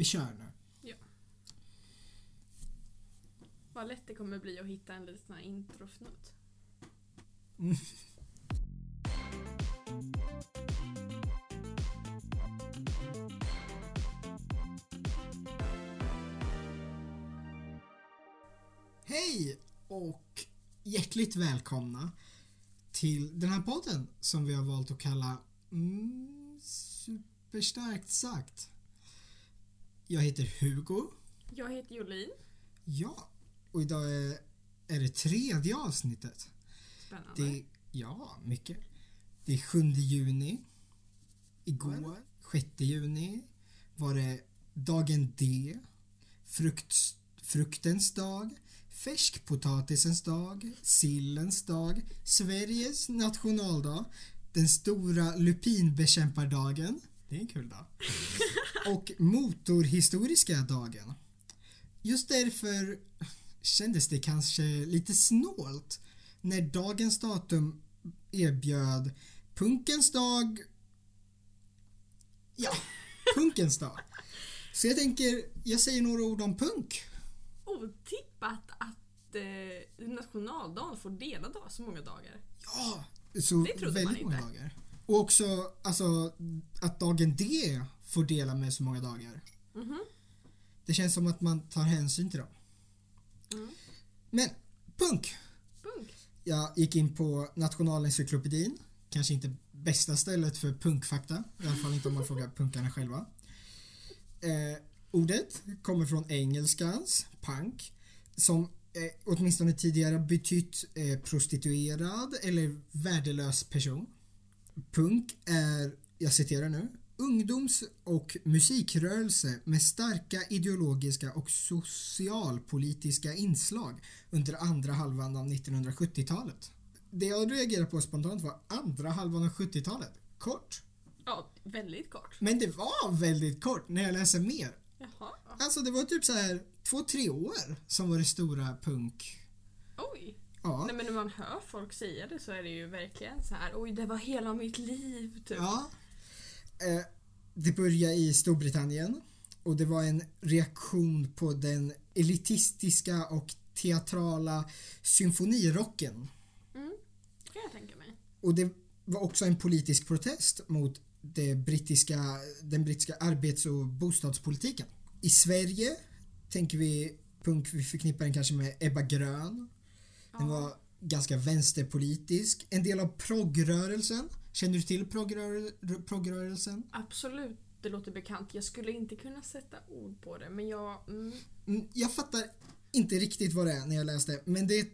Vi kör nu. Vad lätt det kommer bli att hitta en liten introfnutt. Hej och hjärtligt välkomna till den här podden som vi har valt att kalla mm, Superstarkt sagt. Jag heter Hugo. Jag heter Jolin. Ja, och idag är, är det tredje avsnittet. Spännande. Det, ja, mycket. Det är 7 juni. Igår, 6 juni, var det dagen D. Frukt, fruktens dag. Färskpotatisens dag. Sillens dag. Sveriges nationaldag. Den stora lupinbekämpardagen. Det är en kul dag. Och motorhistoriska dagen. Just därför kändes det kanske lite snålt när dagens datum erbjöd punkens dag Ja, punkens dag. Så jag tänker, jag säger några ord om punk. Otippat att eh, nationaldagen får dela dag så många dagar. Ja, så Det väldigt man många dagar. Och också alltså, att dagen D får dela med så många dagar. Mhm. Det känns som att man tar hänsyn till dem. Mm. Men punk. Punk. Jag gick in på Nationalencyklopedin. Kanske inte bästa stället för punkfakta. I alla fall inte om man frågar punkarna själva. Eh, ordet kommer från engelskans punk som eh, åtminstone tidigare betytt eh, prostituerad eller värdelös person. Punk är, jag citerar nu, ungdoms och musikrörelse med starka ideologiska och socialpolitiska inslag under andra halvan av 1970-talet. Det jag reagerade på spontant var andra halvan av 70-talet. Kort. Ja, väldigt kort. Men det var väldigt kort när jag läser mer. Jaha. Alltså det var typ så här två, tre år som var det stora punk. Oj. Ja. Nej men när man hör folk säga det så är det ju verkligen så här. Oj, det var hela mitt liv. Typ. Ja. Eh, det började i Storbritannien och det var en reaktion på den elitistiska och teatrala symfonirocken. Mm. Det kan jag tänka mig. Och det var också en politisk protest mot det brittiska, den brittiska arbets och bostadspolitiken. I Sverige tänker vi punk, vi förknippar den kanske med Ebba Grön. Den var ganska vänsterpolitisk. En del av progrörelsen. Känner du till progrör- progrörelsen? Absolut, det låter bekant. Jag skulle inte kunna sätta ord på det men jag... Mm, Mm, Jag fattar inte riktigt vad det är när jag läste men det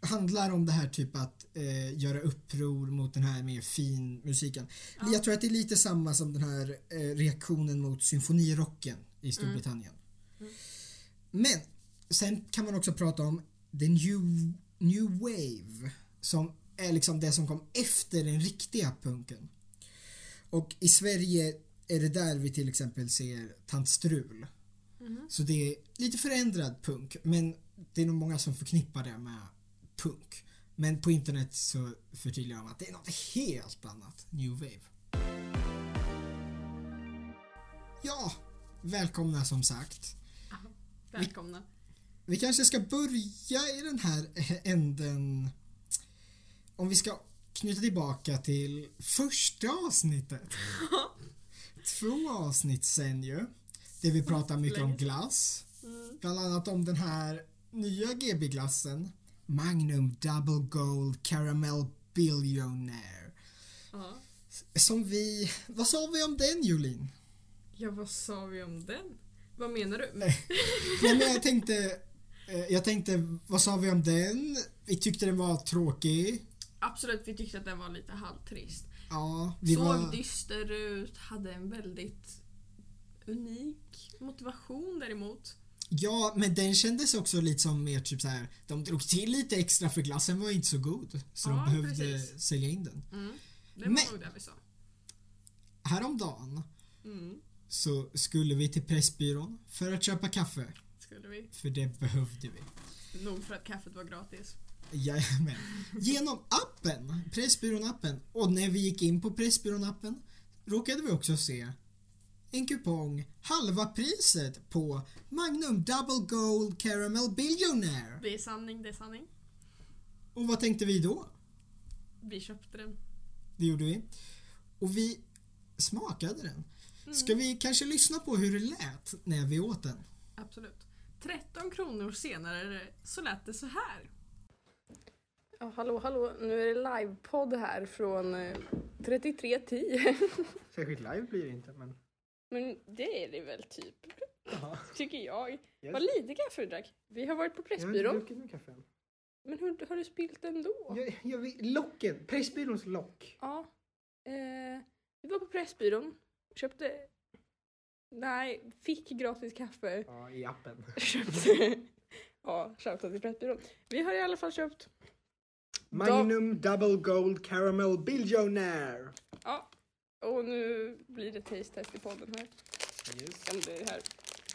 handlar om det här typ att eh, göra uppror mot den här mer fin musiken. Ja. Jag tror att det är lite samma som den här eh, reaktionen mot symfonirocken i Storbritannien. Mm. Men sen kan man också prata om the new, new wave som är liksom det som kom efter den riktiga punken. Och i Sverige är det där vi till exempel ser Tant Strul. Mhm. Så det är lite förändrad punk men det är nog många som förknippar det med punk. Men på internet så förtydligar de att det är något helt annat. New Wave. Ja, välkomna som sagt. välkomna. Vi kanske ska börja i den här änden. Om vi ska knyta tillbaka till första avsnittet. Två avsnitt sen ju. Där vi pratar mycket om Länge glass. Mm. Bland annat om den här nya GB-glassen. Magnum Double Gold Caramel Billionaire. Ja. Som vi... Vad sa vi om den Jolin? ja, vad sa vi om den? Vad menar du? Nej men jag tänkte... eh, Jag tänkte, vad sa vi om den? Vi tyckte den var tråkig. Absolut, vi tyckte att den var lite halvtrist. Ja, vi Såg var... dyster ut, hade en väldigt unik motivation däremot. Ja, men den kändes också lite som mer typ så här. De drog till lite extra för glassen var inte så god. Så Ja, de behövde precis. sälja in den. Mm. Det var Men- nog det vi sa. Häromdagen Mm. så skulle vi till Pressbyrån för att köpa kaffe. Skulle vi. För det behövde vi. Nog för att kaffet var gratis. Jajamän. Genom appen, Pressbyrån-appen. Och när vi gick in på Pressbyrån-appen råkade vi också se en kupong halva priset på Magnum Double Gold Caramel Billionaire. Det är sanning, det är sanning. Och vad tänkte vi då? Vi köpte den. Det gjorde vi. Och vi smakade den. Ska vi kanske lyssna på hur det lät när vi åt den? Absolut. 13 kronor senare så lät det så här. Ja, hallå, hallå. Nu är det livepodd här från eh, 3310. Särskilt live blir det inte men... Men det är det väl typ, Jaha. tycker jag. Yes. Vad lite kaffe du drack. Vi har varit på Pressbyrån. druckit min kaffe än. Men hur har du spilt ändå? Jag, jag, vet- locken, Pressbyråns lock. Ja. Eh, vi var på Pressbyrån. Köpte... Nej, fick gratis kaffe. Ja, i appen. Köpte... ja, shoutout till Pressbyrån. Vi har i alla fall köpt... Magnum Double Gold Caramel Billionaire. Ja. Och nu blir det taste test i podden här. Yes. Om det är här.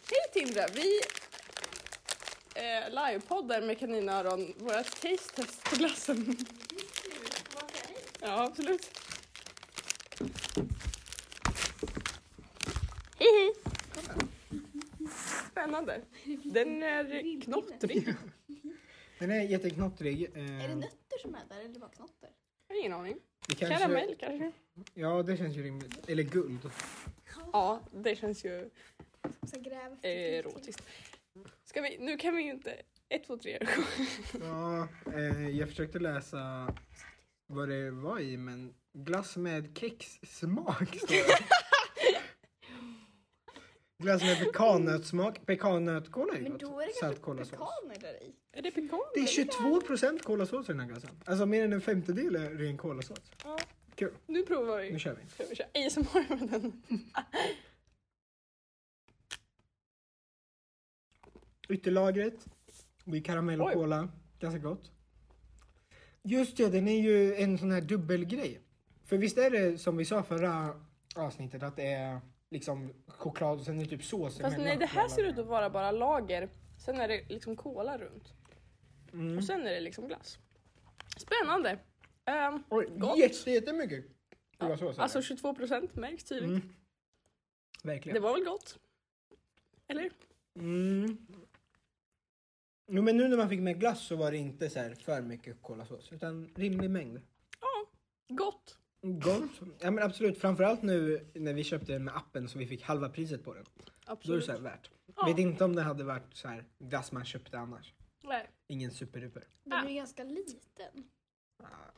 Hej Tindra! Vi eh, livepoddar med kaninöron våra taste test på glassen. Ja, absolut. Spännande. Den är knottrig. Den är jätteknottrig. eh, Är det nötter som är där eller bara knotter? Jag har ingen aning. det kanske- Karamell kanske? Ja, det känns ju rimligt. Eller guld. Ja, det känns ju Så gräv efter eh, erotiskt. Ska vi, nu kan vi ju inte... Ett, två, tre. Ja, eh, jag försökte läsa vad det var i, men glass med kexsmak står det. Glass med pekannötssmak. Pekannötkola är ju Men gott. då är det Salt kanske kolasås. pekaner i. Är det pekan? Det är 22 procent kolasås i den här glassen. Alltså mer än en femtedel är ren kolasås. Ja. Kul. Nu provar vi. Nu kör vi. Ska vi köra ASMR med den? Ytterlagret. Det är karamell och Oj. kola. Ganska gott. Just det, den är ju en sån här dubbelgrej. För visst är det som vi sa förra avsnittet att det är liksom choklad och sen är det typ sås Fast nej, det här ser ut att vara bara lager. Sen är det liksom kola runt. Mm. Och sen är det liksom glass. Spännande! Um, Oj, gott. jätte, jättemycket kolasås. är alltså det. 22 procent märks tydligt. Mm. Verkligen. Det var väl gott? Eller? Mm. Jo, men nu när man fick med glass så var det inte så här för mycket kolasås utan rimlig mängd. Ja, gott. Gott. Ja men absolut, framförallt nu när vi köpte den med appen så vi fick halva priset på den. Då är det Absolut. så här värt. Ja. Vet inte om det hade varit så här glass man köpte annars. Nej. Ingen superduper. Den Ah. är ju ganska liten.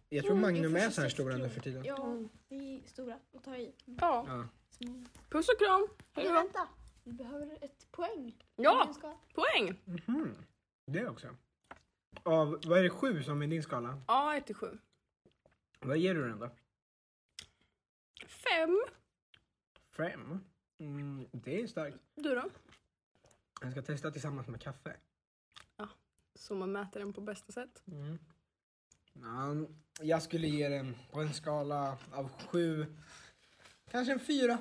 Jag tror Mm, Magnum är så här 26 stora nu för tiden. Ja, det är stora att ta i. Ja, Ja. Små. puss och kram. Hej Men då. vänta, vi behöver ett poäng. Ja, Vi ska- poäng. Mhm. Det också. Av, vad är det, sju som är din skala? Ja, 1 till 7. Vad ger du den då? 5. Fem? Mm, det är starkt. Du då? Jag ska testa tillsammans med kaffe. Så man mäter den på bästa sätt. Mm. Ja, jag skulle ge den på en skala av sju, kanske en fyra.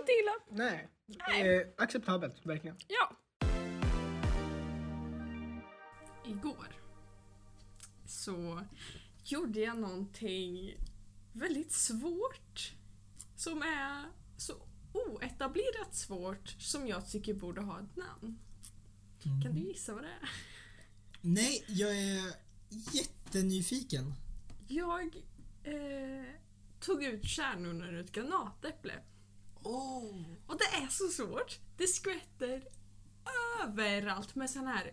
Inte illa. Nej, Nej. Eh, acceptabelt, verkligen. Ja. Igår så gjorde jag någonting väldigt svårt. Som är så oetablerat svårt som jag tycker borde ha ett namn. Kan du gissa vad det är? Nej, jag är jättenyfiken. Jag eh, tog ut kärnorna ur ett granatäpple. Oh. Och det är så svårt. Det skvätter överallt med sån här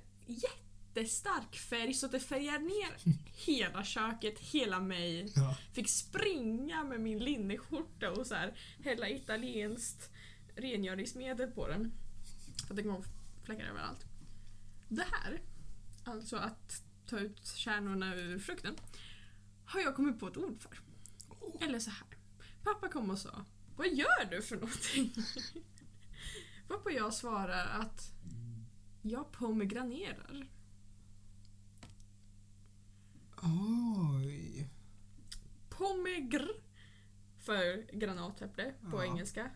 jättestark färg så att det färgar ner hela köket, hela mig. Ja. Fick springa med min linneskjorta och så här hälla italienskt rengöringsmedel på den. För att det kom fläckar överallt. Det här, alltså att ta ut kärnorna ur frukten, har jag kommit på ett ord för. Eller så här. Pappa kom och sa Vad gör du för någonting? Varpå jag svarar att jag pomegranerar. Oj. Pomegr för granatäpple på Ja. engelska.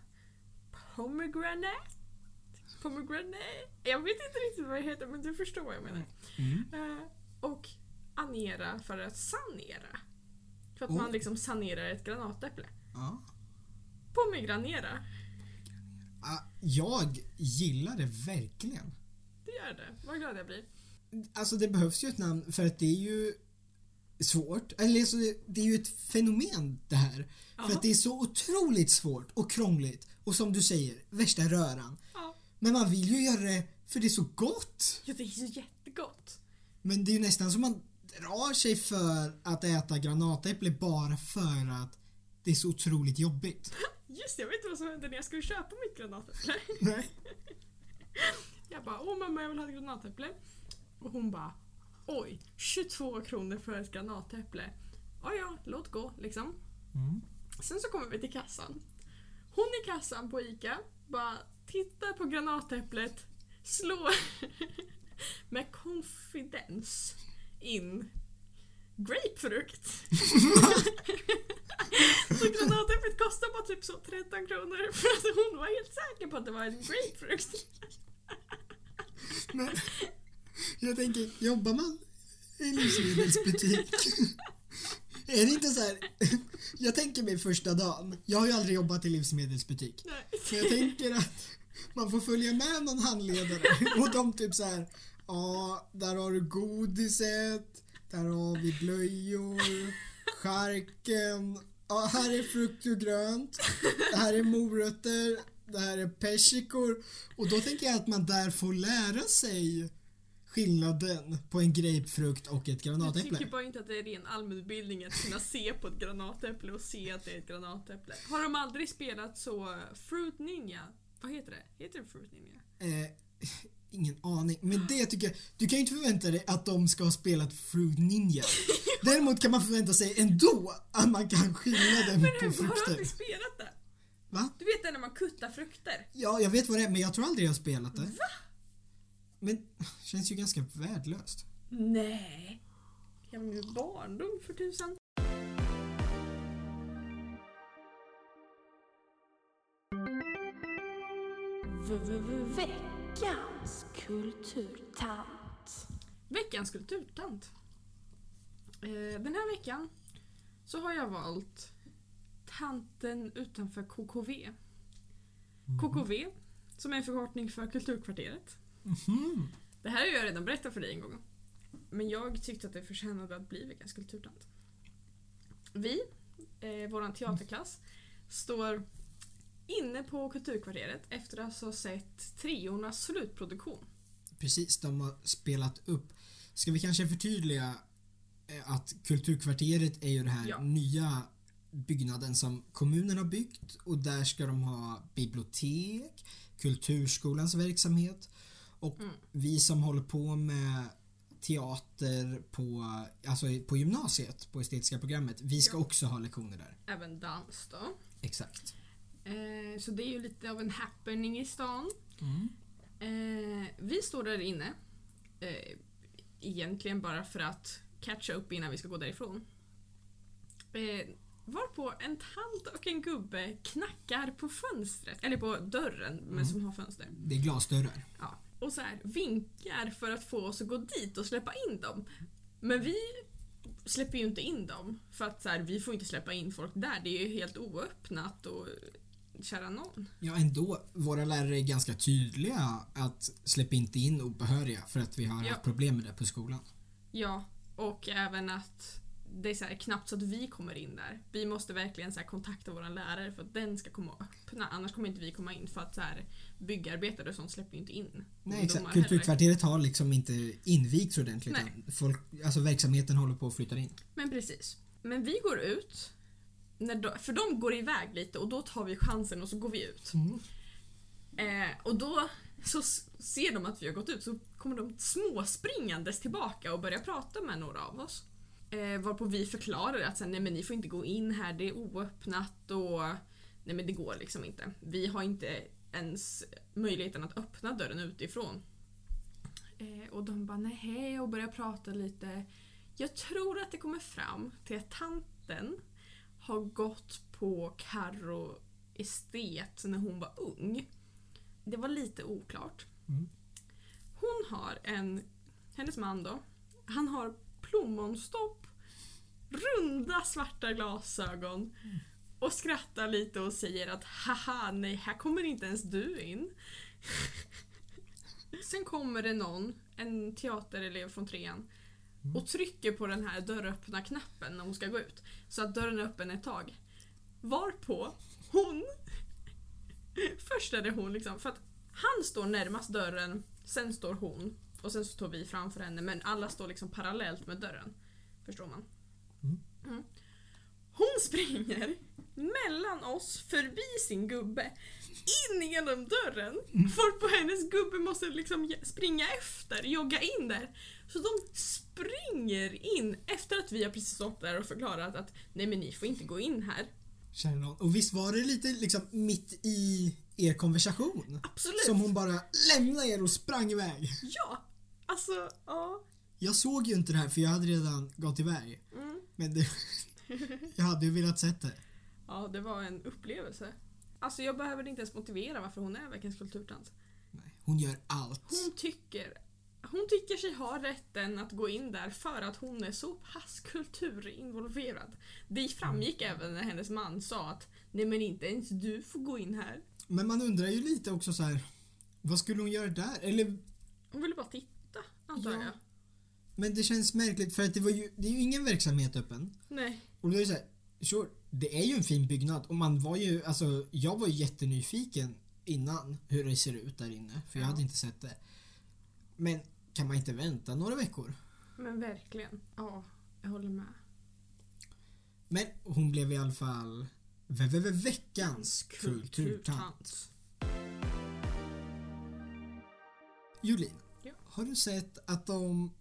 Pomegranate. Pomegranate. Jag vet inte riktigt vad det heter men du förstår vad jag menar. Mm. Eh, och anera för att sanera. För att Oh. man liksom sanerar ett granatäpple. Ja. Pomegranera. Ah, Jag gillar det verkligen. Det gör det. Vad glad jag blir. Alltså det behövs ju ett namn för att det är ju svårt. Eller så det- är ju ett fenomen det här. För Jaha. att det är så otroligt svårt och krångligt. Och som du säger, värsta röran. Ja. Men man vill ju göra det för det är så gott. ja, det är ju jättegott. Men det är ju nästan som man drar sig för att äta granatäpple bara för att det är så otroligt jobbigt. Just det, jag vet inte vad som hände när jag skulle köpa mitt granatäpple. Nej. Jag bara, åh mamma jag vill ha ett granatäpple. Och hon bara, oj, 22 kronor för ett granatäpple. Ja, ja, låt gå liksom. Mm. Sen så kommer vi till kassan. Hon i kassan på ICA bara tittar på granatäpplet, slår med konfidens in grapefrukt. så granatäpplet kostar bara typ så 13 kronor för att hon var helt säker på att det var en grapefrukt. Jag tänker, jobbar man i livsmedelsbutik? Är det inte så här? Jag tänker mig första dagen. Jag har ju aldrig jobbat i livsmedelsbutik. Nej. Så jag tänker att man får följa med någon handledare och de typ så här. Ja, där har du godiset. Där har vi blöjor. Charken. Ja, här är frukt och grönt. Det här är morötter. Det här är persikor. Och då tänker jag att man där får lära sig skillnaden på en grapefrukt och ett Jag granatäpple. tycker bara inte att det är ren allmänbildning att kunna se på ett granatäpple och se att det är ett granatäpple. Har de aldrig spelat så eh, Fruit Ninja? Vad heter det? Heter det Fruit Ninja? Eh, ingen aning. Men det tycker jag, du kan ju inte förvänta dig att de ska ha spelat Fruit Ninja. Däremot kan man förvänta sig ändå att man kan skillnaden Men på har du frukter. aldrig spelat det? Va? Du vet det när man kuttar frukter? Ja, jag vet vad det är men jag tror aldrig jag har spelat det. Va? Men känns ju ganska värdelöst. Nej. Jag var ju barndom för tusan. Veckans kulturtant. Veckans kulturtant. Eh, den här veckan så har jag valt Tanten utanför KKV. KKV, som är en förkortning för Kulturkvarteret. Mhm. Det här har jag redan berättat för dig en gång. Men jag tyckte att det förtjänade att bli veckans kulturtant. Vi, eh, vår teaterklass, står inne på Kulturkvarteret efter att ha sett Treornas slutproduktion. Precis, de har spelat upp. Ska vi kanske förtydliga eh, att Kulturkvarteret är ju den här Ja. nya byggnaden som kommunen har byggt och där ska de ha bibliotek, Kulturskolans verksamhet och Mm. vi som håller på med teater på, alltså på gymnasiet, på estetiska programmet, vi ska Ja. också ha lektioner där. Även dans då. Exakt. Eh, så det är ju lite av en happening i stan. Mm. Eh, vi står där inne. Eh, egentligen bara för att catcha upp innan vi ska gå därifrån. Eh, varpå en tant och en gubbe knackar på fönstret, eller på dörren men som har fönster. Det är glasdörrar. Ja. Och så här vinkar för att få oss att gå dit och släppa in dem. Men vi släpper ju inte in dem. För att så här, vi får inte släppa in folk där. Det är ju helt oöppnat och kära någon. Ja, ändå. Våra lärare är ganska tydliga att släppa inte in obehöriga för att vi har Ja. haft problem med det på skolan. Ja, och även att det är så här, knappt så att vi kommer in där. Vi måste verkligen så här, kontakta vår lärare för att den ska komma och öppna. Annars kommer inte vi komma in för att så här, byggarbetare och sånt släpper ju inte in Nej, exakt. Kulturkvarteret har liksom inte invigts ordentligt Nej. Folk, alltså verksamheten håller på att flytta in. Men precis. Men vi går ut, när de, för de går iväg lite och då tar vi chansen och så går vi ut. Eh, och då så ser de att vi har gått ut så kommer de småspringandes tillbaka och börjar prata med några av oss. Eh, varpå vi förklarar att nej men ni får inte gå in här, det är oöppnat och nej men det går liksom inte. Vi har inte ens möjligheten att öppna dörren utifrån. Eh, och de bara nej och börjar prata lite. Jag tror att det kommer fram till att tanten har gått på Carro estet när hon var ung. Det var lite oklart. Mm. Hon har en, hennes man då, han har plommonstopp, runda svarta glasögon och skrattar lite och säger att haha, nej här kommer inte ens du in. Sen kommer det någon, en teaterelev från trean, och trycker på den här dörröppna-knappen när hon ska gå ut. Så att dörren är öppen ett tag. Varpå hon... Först är det hon liksom, för att han står närmast dörren, sen står hon och sen så står vi framför henne men alla står liksom parallellt med dörren. Förstår man? Mm. Mm. Hon springer mellan oss, förbi sin gubbe, in genom dörren. Varpå hennes gubbe måste liksom springa efter, jogga in där. Så de springer in efter att vi har precis stått där och förklarat att nej men ni får inte gå in här. Kära. Och visst var det lite liksom mitt i er konversation? Absolut! Som hon bara lämnade er och sprang iväg. Ja! Alltså, ja. Jag såg ju inte det här för jag hade redan gått iväg. Mm. Men det, jag hade ju velat sett det. Ja, det var en upplevelse. Alltså jag behöver inte ens motivera varför hon är veckans kulturtant. Nej, hon gör allt. Hon tycker, hon tycker sig ha rätten att gå in där för att hon är så pass kulturinvolverad. Det framgick även när hennes man sa att nej men inte ens du får gå in här. Men man undrar ju lite också så här. Vad skulle hon göra där? Eller, Hon ville bara titta, antar Ja. jag. men det känns märkligt för att det var ju, det är ju ingen verksamhet öppen. Nej. Och då är det så här, sure, det är ju en fin byggnad och man var ju, alltså jag var ju jättenyfiken innan hur det ser ut där inne för jag Ja. hade inte sett det. Men kan man inte vänta några veckor? Men verkligen. Ja, jag håller med. Men hon blev i alla fall ve- ve- ve- veckans kulturtant. Julin, Ja. Har du sett att de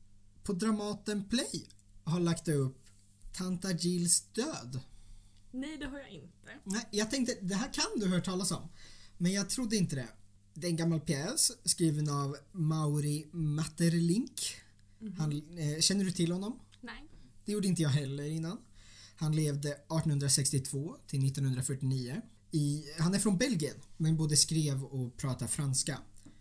på Dramaten Play har lagt upp Tanta Gills död? Nej, det har jag inte. Nej, jag tänkte, det här kan du hört talas om. Men jag trodde inte det. Det är en gammal pjäs skriven av Mauri Matterlink. Han, eh, känner du till honom? Nej. Det gjorde inte jag heller innan. Han levde 1862 till 1949. I, han är från Belgien men både skrev och pratar franska.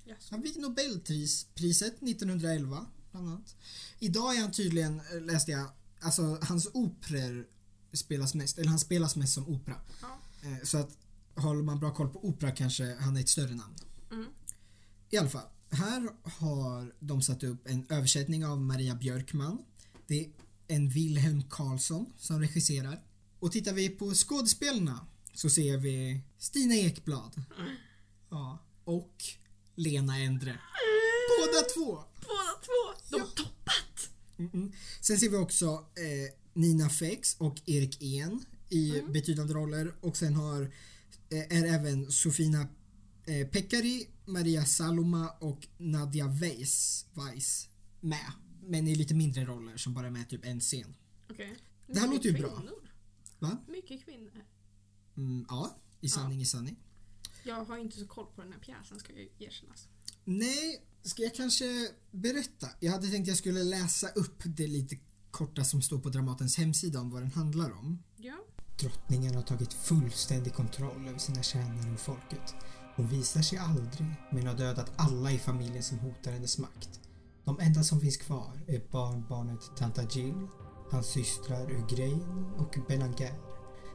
Yes. Han fick Nobelpriset 1911 bland annat. Idag är han tydligen, eh, läste jag, alltså hans operor spelas mest, eller han spelas mest som opera. Ja. Eh, Så att håller man bra koll på opera kanske han är ett större namn. Mm. I alla fall, här har de satt upp en översättning av Maria Björkman. Det är en Wilhelm Karlsson som regisserar. Och tittar vi på skådespelarna så ser vi Stina Ekblad. Ja, och Lena Endre. Båda två! Båda två! De Ja. toppat! Mm-mm. Sen ser vi också eh, Nina Fex och Erik En i betydande roller och sen har eh, är även Sofina eh, Pekkari, Maria Saloma och Nadia Weiss, Weiss med. Men i lite mindre roller som bara är med typ en scen. Okej. Det här Mycket låter ju bra. kvinnor. Va? Mycket kvinnor. Mm, ja, i sanning i sanning. Jag har inte så koll på den här pjäsen ska jag erkännas. Nej, ska jag kanske berätta? Jag hade tänkt jag skulle läsa upp det lite korta som står på Dramatens hemsida om vad den handlar om. Ja. Drottningen har tagit fullständig kontroll över sina tjänare och folket. Hon visar sig aldrig, men har dödat alla i familjen som hotar hennes makt. De enda som finns kvar är barnbarnet Tanta Jill, hans systrar Ugrain och Belanger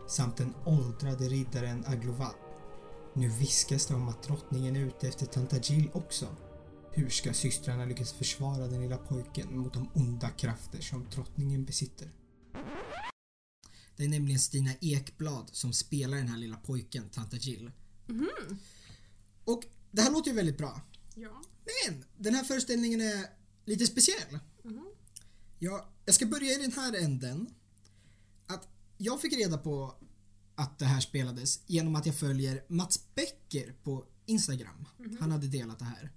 samt den åldrade riddaren Agloval. Nu viskas det om att drottningen är ute efter Tanta Jill också. Hur ska systrarna lyckas försvara den lilla pojken mot de onda krafter som drottningen besitter? Det är nämligen Stina Ekblad som spelar den här lilla pojken, Tanta Jill. Mhm. Och det här låter ju väldigt bra. Ja. Men den här föreställningen är lite speciell. Mhm. Jag, jag ska börja i den här änden. Att jag fick reda på att det här spelades genom att jag följer Mats Becker på Instagram. Han hade delat det här.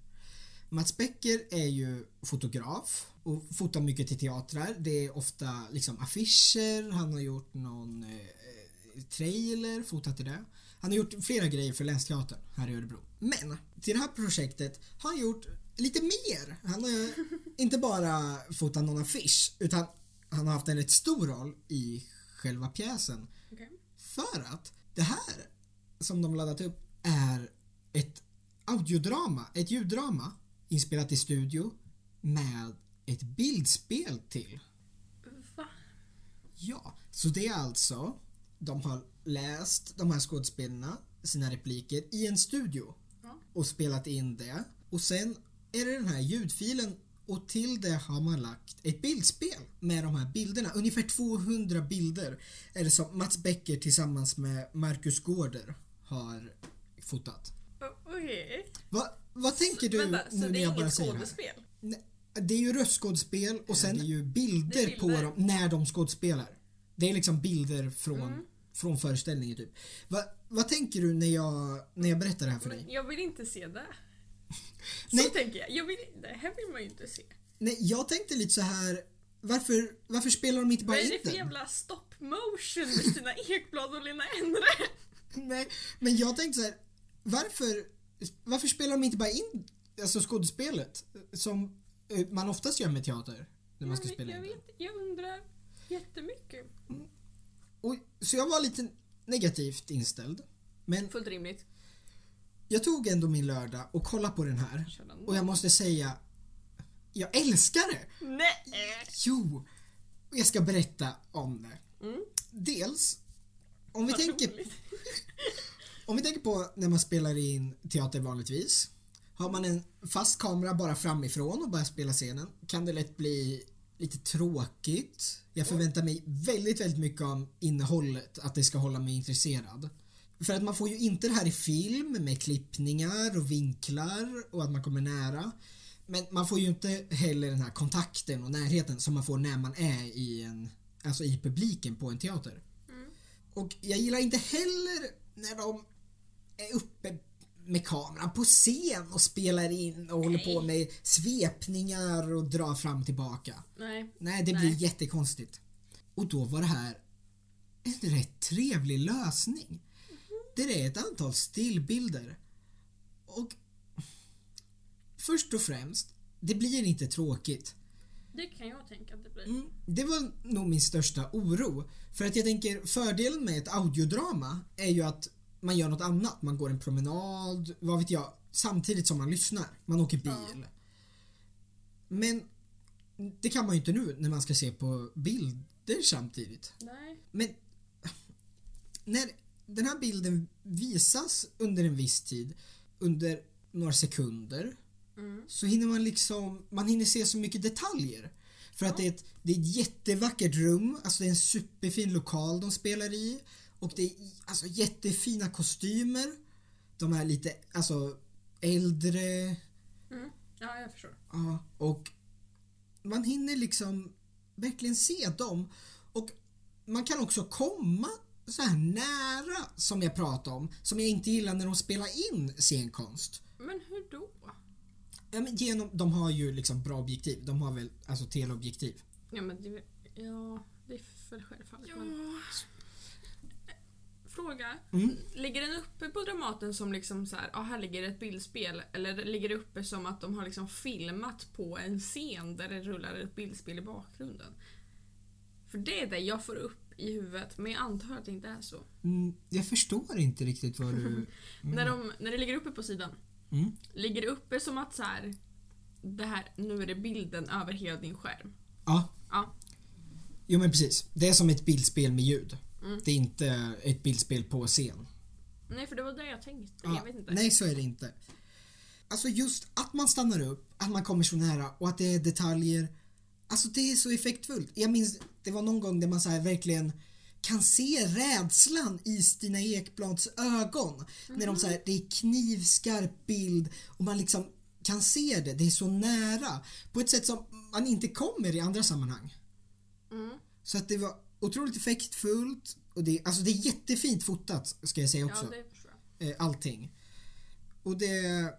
Mats Becker är ju fotograf och fotar mycket till teatrar. Det är ofta liksom affischer, han har gjort någon eh, trailer, fotat till det. Han har gjort flera grejer för Länsteatern här i Örebro. Men till det här projektet har han gjort lite mer. Han har inte bara fotat någon affisch utan han har haft en rätt stor roll i själva pjäsen. För att det här som de laddat upp är ett audiodrama, ett ljuddrama inspelat i studio med ett bildspel till. Va? Ja, så det är alltså de har läst de här skådespelarna, sina repliker, i en studio Ja. och spelat in det. Och sen är det den här ljudfilen och till det har man lagt ett bildspel med de här bilderna. Ungefär 200 bilder är det som Mats Becker tillsammans med Marcus Gårder har fotat. Okej. Va, vad tänker du Vänta, så nu det när är jag bara inget säger det här? skådespel? Nej, Det är ju röstskådespel och sen är det ju bilder, Det är på bilder. dem när de skådespelar. Det är liksom bilder från, Mm. från föreställningen typ. Va, vad tänker du när jag, när jag berättar det här för dig? Jag vill inte se det. Så Nej. tänker jag. jag vill, det här vill man ju inte se. Nej, jag tänkte lite så här. Varför, varför spelar de inte bara Vad är in det för den? jävla stop motion med Stina Ekblad och Lena Endre? Nej, men jag tänkte så här. Varför, varför spelar de inte bara in alltså skådespelet? Som eh, man oftast gör med teater. När man ska spela jag, in det. vet, jag undrar jättemycket. Och, så jag var lite negativt inställd. Men Fullt rimligt. Jag tog ändå min lördag och kollade på den här. Och jag måste säga, jag älskar det! Nej! Jo! Jag ska berätta om det. Mm. Dels, om vi, Vad tänker, om vi tänker på när man spelar in teater vanligtvis. Har man en fast kamera bara framifrån och bara spelar scenen kan det lätt bli lite tråkigt. Jag förväntar mig väldigt, väldigt mycket om innehållet, att det ska hålla mig intresserad. För att man får ju inte det här i film med klippningar och vinklar och att man kommer nära. Men man får ju inte heller den här kontakten och närheten som man får när man är i en, alltså i publiken på en teater. Och jag gillar inte heller när de är uppe med kameran på scen och spelar in och håller på med svepningar och drar fram och tillbaka. Nej. Nej, det Nej. blir jättekonstigt. Och då var det här en rätt trevlig lösning. Det är ett antal stillbilder. Och först och främst, det blir inte tråkigt. Det kan jag tänka att det blir. Mm, det var nog min största oro. För att jag tänker fördelen med ett audiodrama är ju att man gör något annat. Man går en promenad, vad vet jag, samtidigt som man lyssnar. Man åker bil. Men det kan man ju inte nu när man ska se på bilder samtidigt. Nej. Men när den här bilden visas under en viss tid, under några sekunder, Mm. så hinner man liksom, man hinner se så mycket detaljer. För att det är, ett, det är ett jättevackert rum, alltså det är en superfin lokal de spelar i. Och det är alltså jättefina kostymer. De är lite, alltså äldre. Mm. Ja, jag förstår. Ja, och man hinner liksom verkligen se dem. Och man kan också komma så här nära som jag pratade om, som jag inte gillar när de spelar in scenkonst. Men hur då? Ja, men genom, de har ju liksom bra objektiv. De har väl alltså teleobjektiv. Ja, men det, ja, det är väl självfallet. Ja. Men, fråga. Mm. Ligger den uppe på Dramaten som liksom så här, ja här ligger ett bildspel eller ligger det uppe som att de har liksom filmat på en scen där det rullar ett bildspel i bakgrunden? För det är det jag får upp i huvudet men jag antar att det inte är så. Mm, jag förstår inte riktigt vad du... När, de, när det ligger uppe på sidan, Mm. ligger det uppe som att så här, det här, nu är det bilden över hela din skärm? Ja, Ja. jo men precis. Det är som ett bildspel med ljud. Mm. Det är inte ett bildspel på scen. Nej för det var det jag tänkte, Ja, jag vet inte. Nej, så är det inte. Alltså just att man stannar upp, att man kommer så nära och att det är detaljer. Alltså det är så effektfullt. Jag minns, det var någon gång där man så här verkligen kan se rädslan i Stina Ekblads ögon. När de så här, det är knivskarp bild och man liksom kan se det, det är så nära. På ett sätt som man inte kommer i andra sammanhang. Mm. Så att det var otroligt effektfullt och det, alltså det är jättefint fotat ska jag säga också Ja, det eh, allting. Och det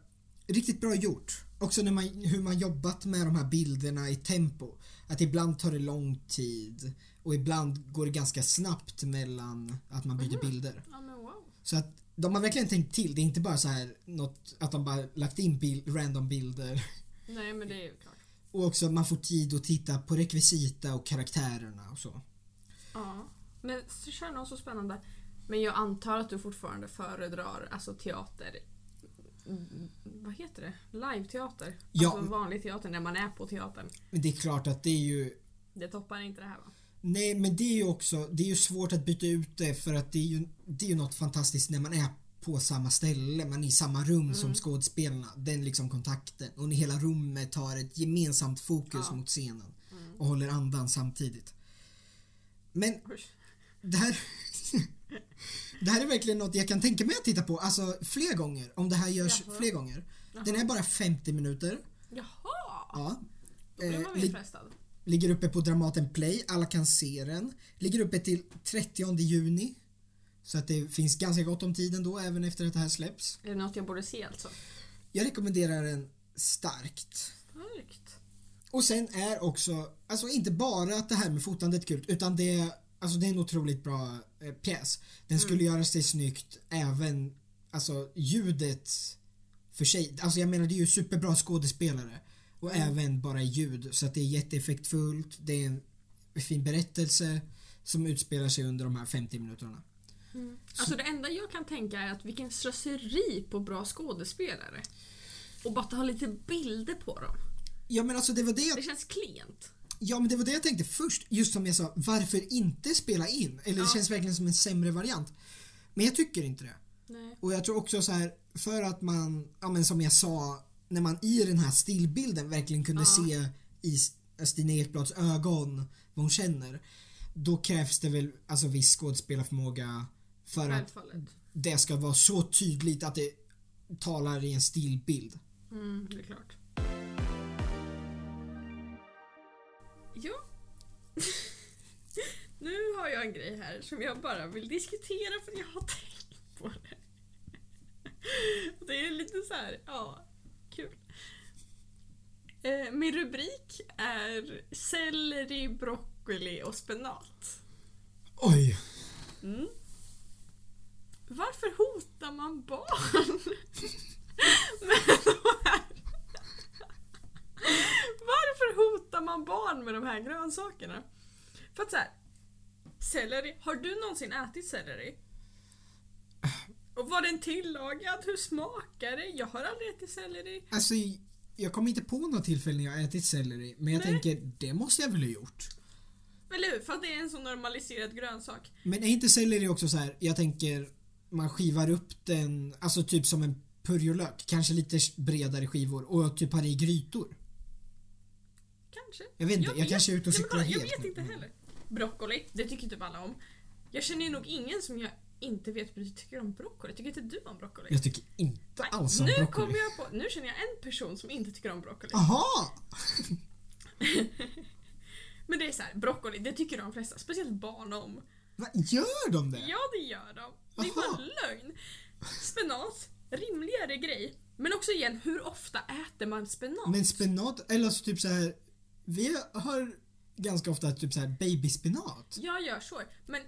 riktigt bra gjort. Också när man, hur man jobbat med de här bilderna i tempo. Att ibland tar det lång tid och ibland går det ganska snabbt mellan att man byter bilder. Ja men wow. Så att de har verkligen tänkt till. Det är inte bara så här något, att de bara lagt in bil, random bilder. Nej men det är ju klart. Och också att man får tid att titta på rekvisita och karaktärerna och så. Ja. Men så kör någon så spännande. Men jag antar att du fortfarande föredrar alltså teater mm, vad heter det? Live-teater? Ja. Alltså vanlig teater när man är på teatern. Men det är klart att det är ju Det toppar inte det här va? Nej men det är ju också, det är ju svårt att byta ut det för att det är ju, det är ju något fantastiskt när man är på samma ställe, man är i samma rum som skådespelarna. Den liksom kontakten och när hela rummet har ett gemensamt fokus Ja. mot scenen och håller andan samtidigt. Men Oj. det här Det här är verkligen något jag kan tänka mig att titta på, alltså fler gånger. Om det här görs Jaha. fler gånger. Den Jaha. är bara 50 minuter. Jaha! Ja. Då blir man Eh, mer lig- frestad. ligger uppe på Dramaten Play, alla kan se den. Ligger uppe till 30 juni. Så att det finns ganska gott om tid ändå, även efter att det här släpps. Är det något jag borde se alltså? Jag rekommenderar den starkt. Starkt. Och sen är också, alltså inte bara att det här med fotandet kul, utan det alltså det är en otroligt bra eh, pjäs. Den skulle göra sig snyggt även, alltså ljudet för sig. Alltså jag menar det är ju superbra skådespelare. Och även bara ljud, så att det är jätteeffektfullt, det är en fin berättelse som utspelar sig under de här 50 minuterna. Alltså det enda jag kan tänka är att vilken slöseri på bra skådespelare. Och bara ha lite bilder på dem. Ja men alltså det var det jag Det känns klent. Ja men det var det jag tänkte först, just som jag sa, varför inte spela in? Eller det Ja. känns verkligen som en sämre variant. Men jag tycker inte det. Nej. Och jag tror också så här, för att man, ja men som jag sa, när man i den här stillbilden verkligen kunde Ja. se i Stina Ekblads ögon vad hon känner. Då krävs det väl alltså viss skådespelarförmåga för att det ska vara så tydligt att det talar i en stillbild. Mm, det är klart. Ja. nu har jag en grej här som jag bara vill diskutera för jag har tänkt på det. Det är lite så här, ja, kul. Eh, min rubrik är selleri, broccoli och spenat. Oj! Mm. Varför hotar man barn med de här? Varför hotar man barn med de här grönsakerna? För att så här, selleri, har du någonsin ätit selleri? Och var den tillagad? Hur smakar det? Jag har aldrig ätit selleri. Alltså, jag kommer inte på något tillfälle när jag har ätit selleri, men jag Nej. tänker, det måste jag väl ha gjort. Eller hur? För att det är en så normaliserad grönsak. Men är inte selleri också så här, jag tänker, man skivar upp den, alltså typ som en purjolök, kanske lite bredare skivor och typ har i grytor. Kanske. Jag vet inte, jag kanske är ute och cyklar kolla, Jag helt vet inte heller. Broccoli, det tycker typ alla om. Jag känner ju nog ingen som jag inte vet tycker om broccoli. Tycker inte du om broccoli? Jag tycker inte Nej, alls om nu broccoli. kommer jag på, nu känner jag en person som inte tycker om broccoli. Aha! Men det är så här, broccoli, det tycker de flesta, speciellt barn om. Va, gör de det? Ja, det gör de. Det är bara lögn. Spenat, rimligare grej. Men också igen, hur ofta äter man spenat? Men spenat, eller alltså typ så här. Vi har ganska ofta typ så här babyspenat. Jag gör så. Men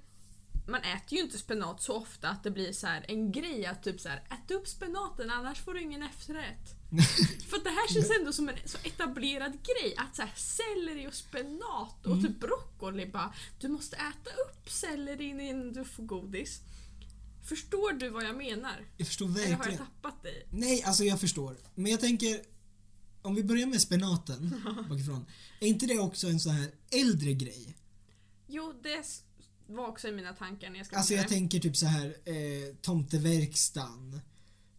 man äter ju inte spenat så ofta att det blir så en grej att typ så här, ät upp spenaten annars får du ingen efterrätt. För det här känns ändå som en så etablerad grej att så här, selleri och spenat och Mm. typ broccoli bara du måste äta upp selleri innan du får godis. Förstår du vad jag menar? Jag förstår Eller har jag verkligen. tappat dig? Nej, alltså jag förstår. Men jag tänker, om vi börjar med spenaten bakifrån. Är inte det också en sån här äldre grej? Jo, det var också i mina tankar när jag ska Alltså jag det. tänker typ så här eh, tomteverkstan.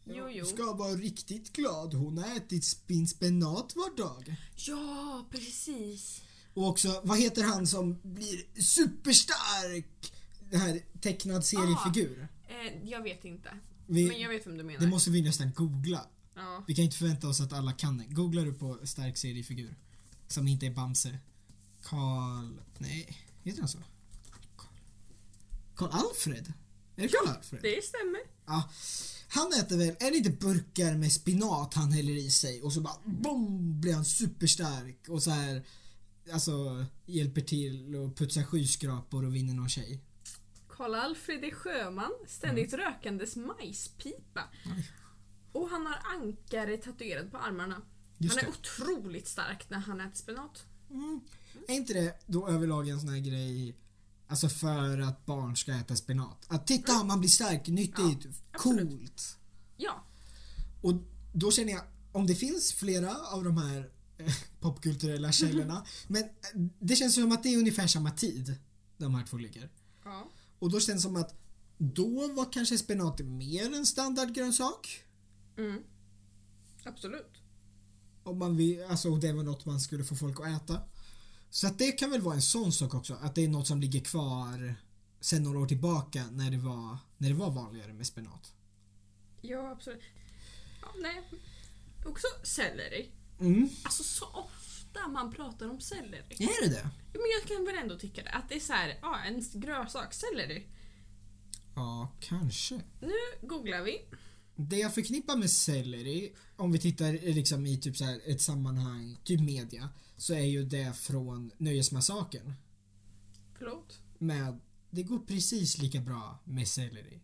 Jo, jo. Ska vara riktigt glad, hon har ätit spin spenat var dag. Ja, precis. Och också, vad heter han som blir superstark? Det här tecknad seriefigur. Eh, jag vet inte. Vi, Men jag vet vem du menar. det måste vi nästan googla. Ja. Vi kan inte förvänta oss att alla kan det. Googlar du på stark seriefigur. Som inte är Bamse. Karl... Nej, heter han så? Karl- Karl Alfred? Är det Karl Alfred? Det stämmer. Ja. Han äter väl, är det inte burkar med spinat han häller i sig och så bara boom blir han superstark och så här Alltså hjälper till och putsar skyskrapor och vinner någon tjej. Karl-Alfred är sjöman, ständigt rökandes majspipa. Mm. Och han har ankare tatuerat på armarna. Just han är det. otroligt stark när han äter spenat. Mm. Är inte det då överlag en sån här grej Alltså för att barn ska äta spenat? Att titta man blir stark, nyttigt, Mm. absolut. coolt. Ja, Och då känner jag, om det finns flera av de här eh, popkulturella källorna, men eh, det känns som att det är ungefär samma tid. de här två ligger. Ja. Och då känns det som att då var kanske spenat mer en standardgrönsak. Mm. Absolut. Om man vill, alltså och det var något man skulle få folk att äta. Så att det kan väl vara en sån sak också, att det är något som ligger kvar sen några år tillbaka när det var, när det var vanligare med spenat. Ja, absolut. Ja, nej. Också selleri. Mm, Alltså så ofta man pratar om selleri. är det det? Men jag kan väl ändå tycka det. Att det är så här, ja, en grönsak, selleri. Ja, kanske. Nu googlar vi. Det jag förknippar med selleri, om vi tittar liksom i typ så ett sammanhang, typ media, så är ju det från Nöjesmassakern. Förlåt. Med, det går precis lika bra med selleri.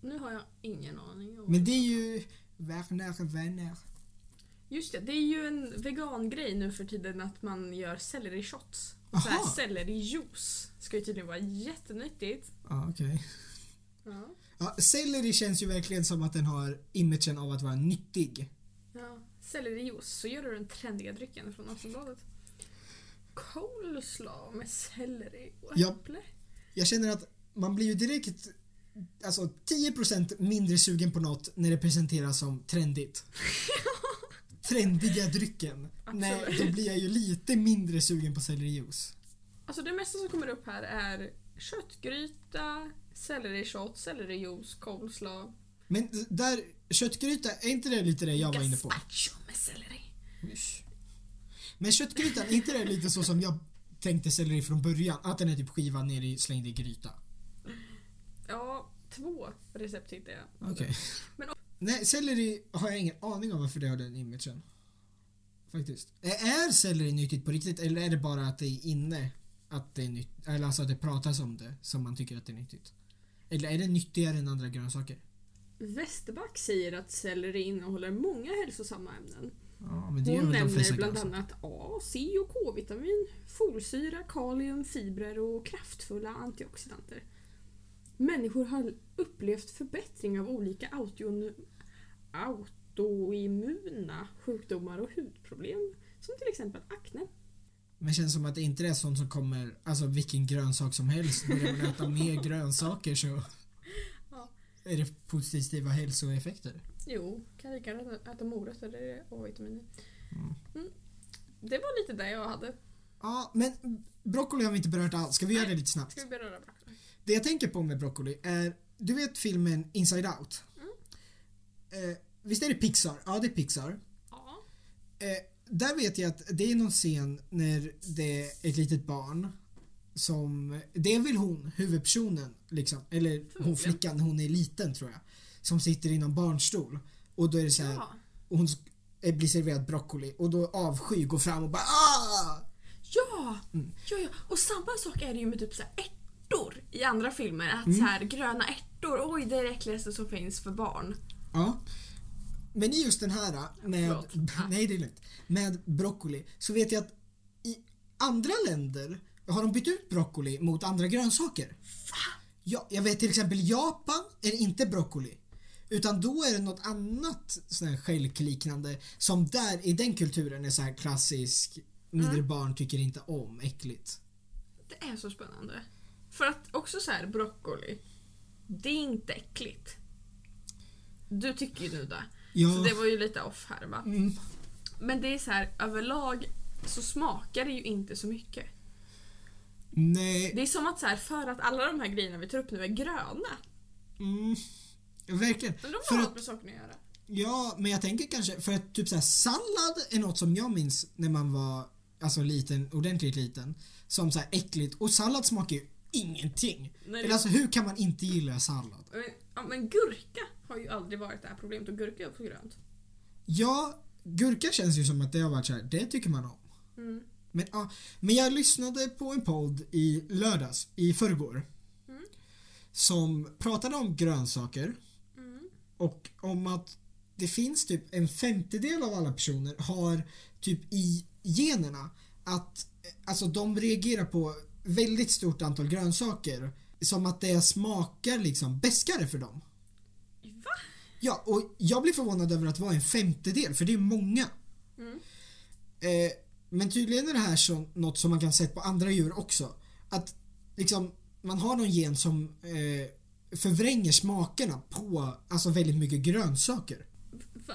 Nu har jag ingen aning om... Men det är ju vänner, vänner. Just det, det är ju en vegangrej nu för tiden att man gör sellerishots. Så här Aha. sellerijuice ska ju tydligen vara jättenyttigt. Ja, okej. Ja. Ja, selleri känns ju verkligen som att den har imagen av att vara nyttig. ja. Sellerijuice, så gör du den trendiga drycken från Aftonbladet. Coleslaw med selleri och Ja. äpple. Jag känner att man blir ju direkt alltså 10% mindre sugen på något när det presenteras som trendigt. Trendiga drycken. Nej, Absolut. då blir jag ju lite mindre sugen på sellerijuice. Alltså det mesta som kommer upp här är köttgryta, sellerishot, sellerijuice, coleslaw. Men där, köttgryta, är inte det lite det jag var inne på? Gazpacho med selleri. Usch. Men köttgrytan, är inte det lite så som jag tänkte selleri från början? Att den är typ skivad ner i, slängd i gryta? Ja, två recept hittade jag. Okej. Men- Nej, selleri har jag ingen aning om varför det har den imagen. Faktiskt. Är är selleri nyttigt på riktigt eller är det bara att det är inne att det är nytt, eller alltså att det pratas om det som man tycker att det är nyttigt? Eller är det nyttigare än andra grönsaker? Westerback säger att selleri innehåller många hälsosamma ämnen. Ja, men det Hon nämner bland annat A, C och K-vitamin, folsyra, kalium, fibrer och kraftfulla antioxidanter. Människor har upplevt förbättring av olika autoimmuna sjukdomar och hudproblem som till exempel akne. Men det känns som att det inte är sånt som kommer, alltså vilken grönsak som helst. Börjar man äta mer grönsaker så Ja. är det positiva hälsoeffekter. Jo, kan lika gärna äta morötter, det är A-vitaminer. Mm. Mm. Det var lite det jag hade. Ja, men broccoli har vi inte berört alls. Ska vi göra det lite snabbt? Ska vi beröra broccoli? Det jag tänker på med broccoli är, du vet filmen Inside Out? Mm. Eh, visst är det Pixar? Ja, det är Pixar. Ja. Eh, där vet jag att det är någon scen när det är ett litet barn som, det är väl hon, huvudpersonen liksom, eller hon flickan, hon är liten tror jag, som sitter i någon barnstol och då är det så här, Ja. och hon eh, blir serverad broccoli och då avsky går fram och bara ah! Ja! Mm. ja, ja! Och samma sak är det ju med typ så här ärtor i andra filmer. Att Mm. så här, gröna ärtor, oj det är det äckligaste som finns för barn. Ja. Men i just den här med, Förlåt. Ja. nej det är lugnt, med broccoli så vet jag att i andra länder har de bytt ut broccoli mot andra grönsaker. Ja, jag vet till exempel Japan är det inte broccoli. Utan då är det något annat sån här stjälkliknande som där i den kulturen är så här klassisk mindre barn tycker inte om, äckligt. Det är så spännande. För att också så här broccoli, det är inte äckligt. Du tycker ju nu det. Ja. Så det var ju lite off här va. Mm. Men det är så här överlag så smakar det ju inte så mycket. Nej, Det är som att så här, för att alla de här grejerna vi tar upp nu är gröna. mm, verkligen. Men de För har att- något med saken att göra. Ja, men jag tänker kanske för att typ så här, sallad är något som jag minns när man var alltså liten, ordentligt liten. Som så här äckligt och sallad smakar ju ingenting. Nej, Eller alltså hur kan man inte gilla sallad? Men, ja, men gurka har ju aldrig varit det här problemet och gurka är också grönt. Ja, gurka känns ju som att det har varit så här, det tycker man om. Mm. Men, ja, men jag lyssnade på en podd i lördags, i förrgår. Mm. Som pratade om grönsaker Mm. och om att det finns typ en femtedel av alla personer har typ i generna att alltså de reagerar på väldigt stort antal grönsaker som att det smakar liksom beskare för dem. Ja, och jag blir förvånad över att det var en femtedel för det är många. Mm. Eh, men tydligen är det här så, något som man kan se på andra djur också. Att liksom, man har någon gen som eh, förvränger smakerna på alltså väldigt mycket grönsaker. Va?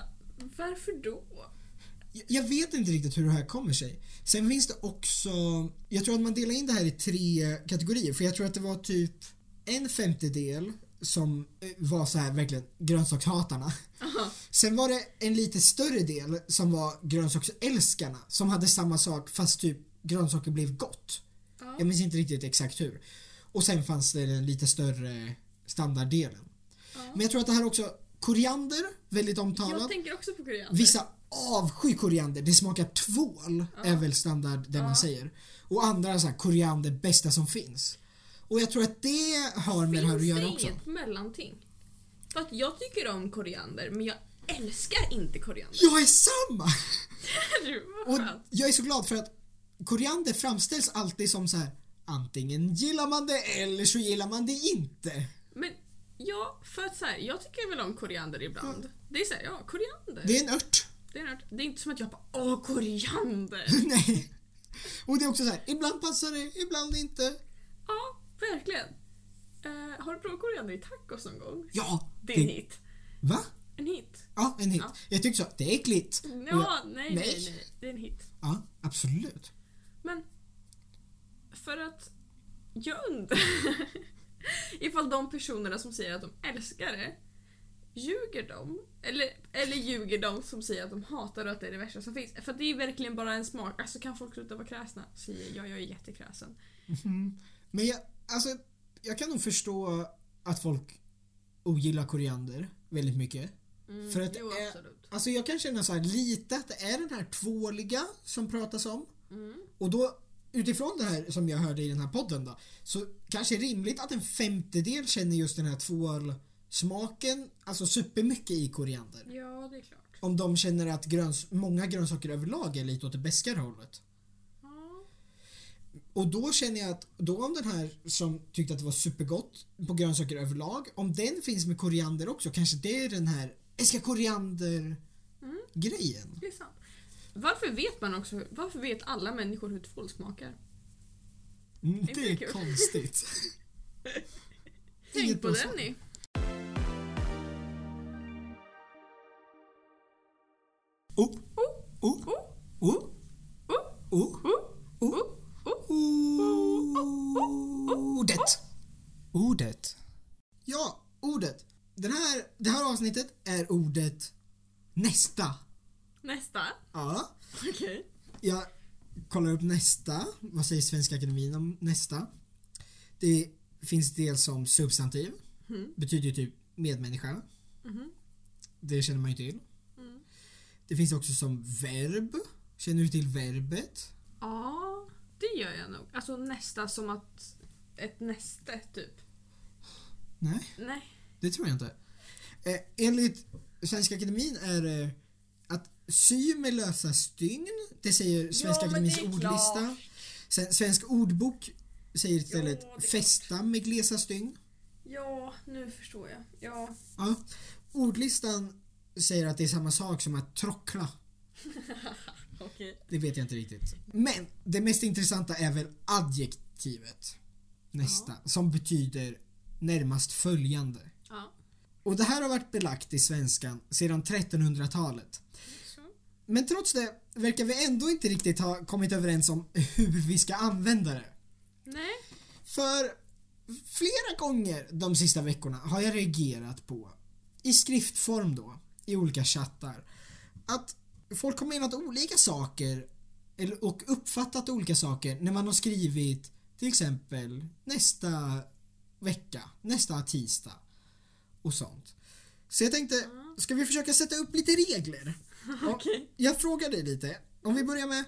Varför då? Jag- Jag vet inte riktigt hur det här kommer sig. Sen finns det också, jag tror att man delar in det här i tre kategorier för jag tror att det var typ en femtedel som eh, var så här verkligen grönsakshatarna. Aha. Sen var det en lite större del som var grönsaksälskarna som hade samma sak fast typ grönsaker blev gott. Ja. Jag minns inte riktigt exakt hur. Och sen fanns det den lite större standarddelen. Ja. Men jag tror att det här också, koriander, väldigt Jag omtalat. tänker också på koriander. Vissa avskyr koriander, det smakar tvål Ja. är väl standard det man säger. Och andra så här, koriander bästa som finns. Och jag tror att det har med det här att Finns göra det också. inget mellanting? För att jag tycker om koriander men jag älskar inte koriander. Jag är samma! Och jag är så glad för att koriander framställs alltid som så här antingen gillar man det eller så gillar man det inte. Men ja, för att så här, jag tycker väl om koriander ibland. Det är såhär, ja koriander. Det är en ört. Det, är, något- det är inte som att jag bara åh koriander. Nej. Och det är också så här, ibland passar det, ibland inte. ja, verkligen. Eh, har du provat koriander i tacos någon gång? Ja. Det är en hit. Va? En hit. Ja, en hit. Ja. Jag tyckte så, det är äckligt. Ja, jag- nej, nej, nej. nej. Det är en hit. Ja, absolut. Men för att jag undrar ifall de personerna som säger att de älskar det ljuger de? Eller, eller ljuger de som säger att de hatar och att det är det värsta som finns? För det är verkligen bara en smak. Alltså kan folk sluta vara kräsna? Säger jag, jag är jättekräsen. Mhm. Men jag, alltså, jag kan nog förstå att folk ogillar koriander väldigt mycket. Mm, För att jo, är- absolut. Alltså jag kan känna så här lite att det är den här tvåliga som pratas om. Mm. Och då utifrån det här som jag hörde i den här podden då så kanske rimligt att en femtedel känner just den här tvålsmaken alltså supermycket i koriander. Ja, det är klart. Om de känner att gröns många grönsaker överlag är lite åt det beskare hållet. Och då känner jag att då om den här som tyckte att det var supergott på grönsaker överlag, om den finns med koriander också, kanske det är den här älskar koriander Mm. grejen. Det är sant. Varför vet man också, varför vet alla människor hur tvål smakar? Mm, Inte det är konstigt. Tänk på den ni. Oh, oh, Oh, oh, oh, oh, oh, oh. oh. Ordet. Ordet. Ja, ordet. Den här, det här avsnittet är ordet nästa. Nästa. Ja, Okej. jag kollar upp nästa. Vad säger Svenska Akademin om nästa? Det finns dels som substantiv. Mm. Betyder ju typ medmänniska. Mhm. Det känner man ju till. Mm. Det finns också som verb. Känner du till verbet? Ja, det gör jag nog. Alltså nästa som att ett näste typ. Nej, Nej. det tror jag inte. Eh, enligt Svenska Akademin är det att sy med lösa stygn. Det säger Svenska Ja, Akademins ordlista. klart. Sen, Svensk ordbok säger istället Ja, fästa med glesa stygn. Ja, nu förstår jag. Ja. Ja. Ordlistan säger att det är samma sak som att trockla. Okej. Det vet jag inte riktigt. Men det mest intressanta är väl adjektivet. Nästa. Som betyder närmast följande. Ja. Och det här har varit belagt i svenskan sedan 1300-talet. Så. Men trots det verkar vi ändå inte riktigt ha kommit överens om hur vi ska använda det. Nej. För flera gånger de sista veckorna har jag reagerat på, i skriftform då, i olika chattar, att folk har menat olika saker och uppfattat olika saker när man har skrivit till exempel nästa vecka, nästa tisdag och sånt. Så jag tänkte, ska vi försöka sätta upp lite regler? Okej. Jag frågar dig lite, om vi börjar med,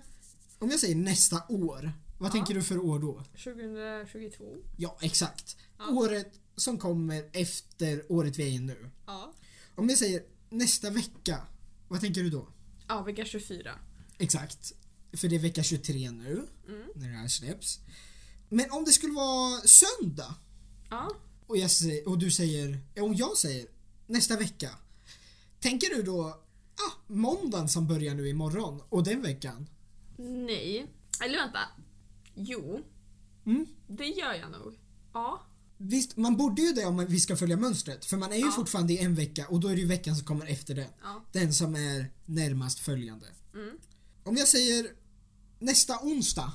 om jag säger nästa år, vad Ja. tänker du för år då? 2022. Ja, exakt. Ja. Året som kommer efter året vi är i nu. Ja. Om jag säger nästa vecka, vad tänker du då? Ja, vecka 24. Exakt. För det är vecka 23 nu, Mm. när det här släpps. Men om det skulle vara söndag Ja. och, jag och du säger, och jag säger nästa vecka. Tänker du då, ah, måndagen som börjar nu imorgon och den veckan? Nej. Eller vänta. Jo. Mm. Det gör jag nog. Ja. Visst, man borde ju det om vi ska följa mönstret. För man är ju Ja. fortfarande i en vecka och då är det ju veckan som kommer efter det. Ja. Den som är närmast följande. Mm. Om jag säger nästa onsdag.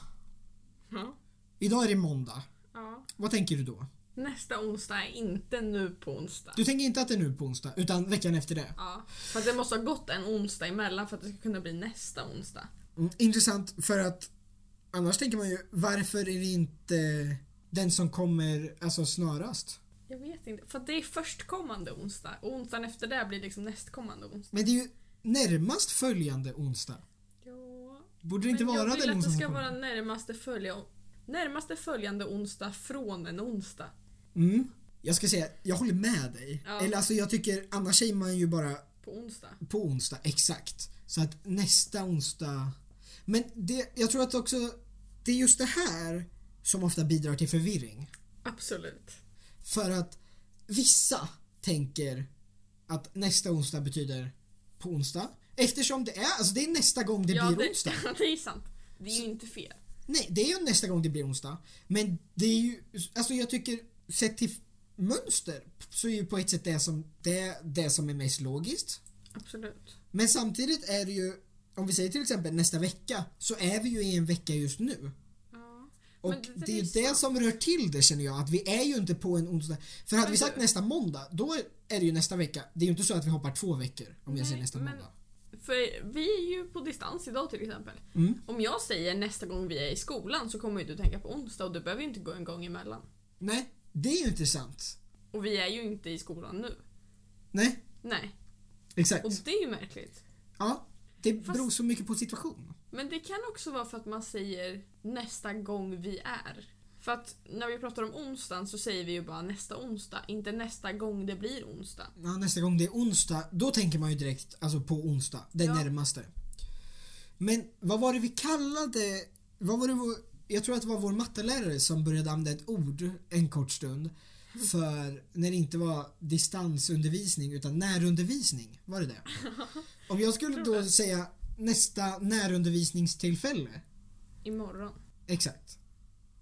Ja. Idag är det måndag. ja. Vad tänker du då? Nästa onsdag är inte nu på onsdag. Du tänker inte att det är nu på onsdag utan veckan efter det. Ja. För att det måste ha gått en onsdag emellan för att det ska kunna bli nästa onsdag. Mm, intressant för att annars tänker man ju varför är det inte den som kommer alltså snarast? Jag vet inte. För det är förstkommande onsdag och onsdagen efter det blir liksom nästkommande onsdag. Men det är ju närmast följande onsdag. Ja. Borde det inte vara jag vill den att det onsdagen ska vara närmaste, följa, närmaste följande onsdag från en onsdag. Mm. Jag ska säga, jag håller med dig. Ja. Eller alltså jag tycker, annars säger man ju bara På onsdag. på onsdag, exakt. Så att nästa onsdag... Men det, jag tror att också, det är just det här som ofta bidrar till förvirring. Absolut. För att vissa tänker att nästa onsdag betyder på onsdag. Eftersom det är, alltså det är nästa gång det ja, blir det, onsdag. det är sant. Det är ju inte fel. Nej, det är ju nästa gång det blir onsdag. Men det är ju, alltså jag tycker sett till mönster så är ju på ett sätt det som, det, det som är mest logiskt. Absolut. Men samtidigt är det ju, om vi säger till exempel nästa vecka, så är vi ju i en vecka just nu. Ja. Och Men det, det- är ju det sant. som rör till det känner jag, att vi är ju inte på en onsdag. För hade Men vi sagt du- nästa måndag, då är det ju nästa vecka. Det är ju inte så att vi hoppar två veckor om jag säger nästa men- måndag. För vi är ju på distans idag till exempel. Mm. Om jag säger nästa gång vi är i skolan så kommer ju du tänka på onsdag och du behöver ju inte gå en gång emellan. Nej, det är ju inte sant. Och vi är ju inte i skolan nu. Nej, Nej. exakt. Och det är ju märkligt. Ja, det Fast- beror så mycket på situation. Men det kan också vara för att man säger nästa gång vi är. För att när vi pratar om onsdagen så säger vi ju bara nästa onsdag, inte nästa gång det blir onsdag. Ja, nästa gång det är onsdag, då tänker man ju direkt alltså på onsdag, den Ja. närmaste. Men vad var det vi kallade, vad var det vår, jag tror att det var vår mattelärare som började använda ett ord en kort stund för när det inte var distansundervisning utan närundervisning, var det det? Om jag skulle då säga nästa närundervisningstillfälle, Imorgon. exakt.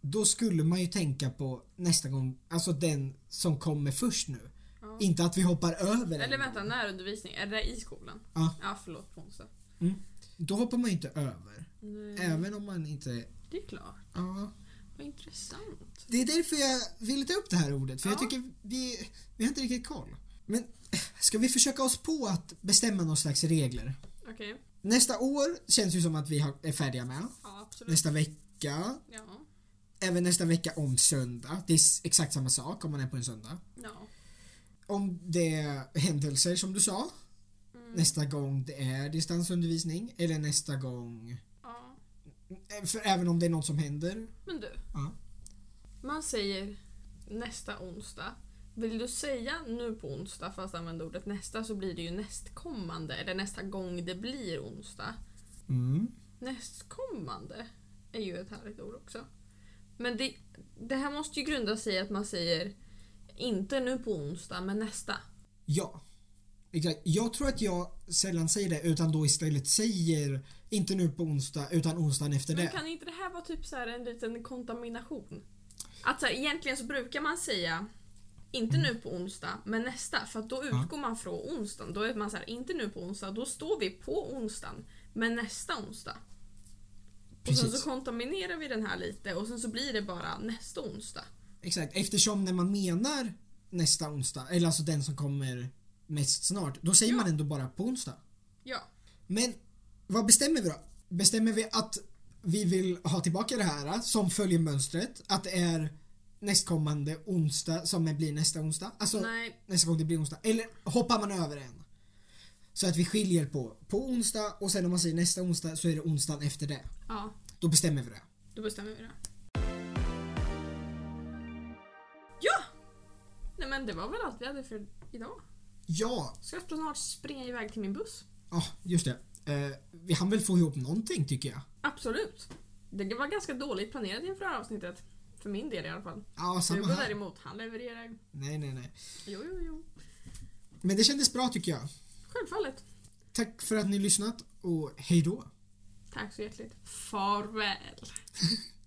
Då skulle man ju tänka på nästa gång, alltså den som kommer först nu. Ja. Inte att vi hoppar över Eller en. vänta, närundervisning, är det i skolan? Ja. Ja, förlåt, på onsdag. Då hoppar man ju inte över. Nej, Även om man inte... det är klart. Ja. Vad intressant. Det är därför jag ville ta upp det här ordet. För jag Ja. tycker vi, vi har inte riktigt koll. Men ska vi försöka oss på att bestämma någon slags regler? Okej. Nästa år känns ju som att vi är färdiga med. Ja, absolut. Nästa vecka. Ja. Även nästa vecka om söndag. Det är exakt samma sak om man är på en söndag. Ja. Om det är händelser som du sa. Mm. Nästa gång det är distansundervisning. Eller nästa gång... ja. För även om det är något som händer. Men du. Ja. Man säger nästa onsdag. Vill du säga nu på onsdag fast använda ordet nästa så blir det ju nästkommande eller nästa gång det blir onsdag. Mm. Nästkommande är ju ett härligt ord också. Men det, det här måste ju grunda sig i att man säger inte nu på onsdag men nästa. Ja. Exakt. Jag tror att jag sällan säger det utan då istället säger inte nu på onsdag utan onsdagen efter Men det. kan inte det här vara typ så här en liten kontamination? Att så här, egentligen så brukar man säga inte nu på onsdag, men nästa. För då Ja. utgår man från onsdagen. Då är man så här, inte nu på onsdag, då står vi på onsdagen. Men nästa onsdag. Och sen Precis. så kontaminerar vi den här lite och sen så blir det bara nästa onsdag. Exakt. Eftersom när man menar nästa onsdag, eller alltså den som kommer mest snart, då säger Ja. man ändå bara på onsdag. Ja. Men vad bestämmer vi då? Bestämmer vi att vi vill ha tillbaka det här som följer mönstret? Att det är nästkommande onsdag som blir nästa onsdag? Alltså Nej, nästa gång det blir onsdag. Eller hoppar man över en? Så att vi skiljer på på onsdag och sen om man säger nästa onsdag så är det onsdagen efter det. ja, Då bestämmer vi det. då bestämmer vi det. Ja! Nej men det var väl allt vi hade för idag. Ja, Ska jag snart springa iväg till min buss? ja just det. Eh, vi hann väl få ihop någonting tycker jag. Absolut. Det var ganska dåligt planerat inför det här avsnittet. För min del i alla fall. Ja, samma Hugo däremot, han levererar. Nej, nej, nej. Jo, jo, jo. Men det kändes bra tycker jag. Självfallet. Tack för att ni lyssnat och hej då. Tack så hjärtligt. Farväl.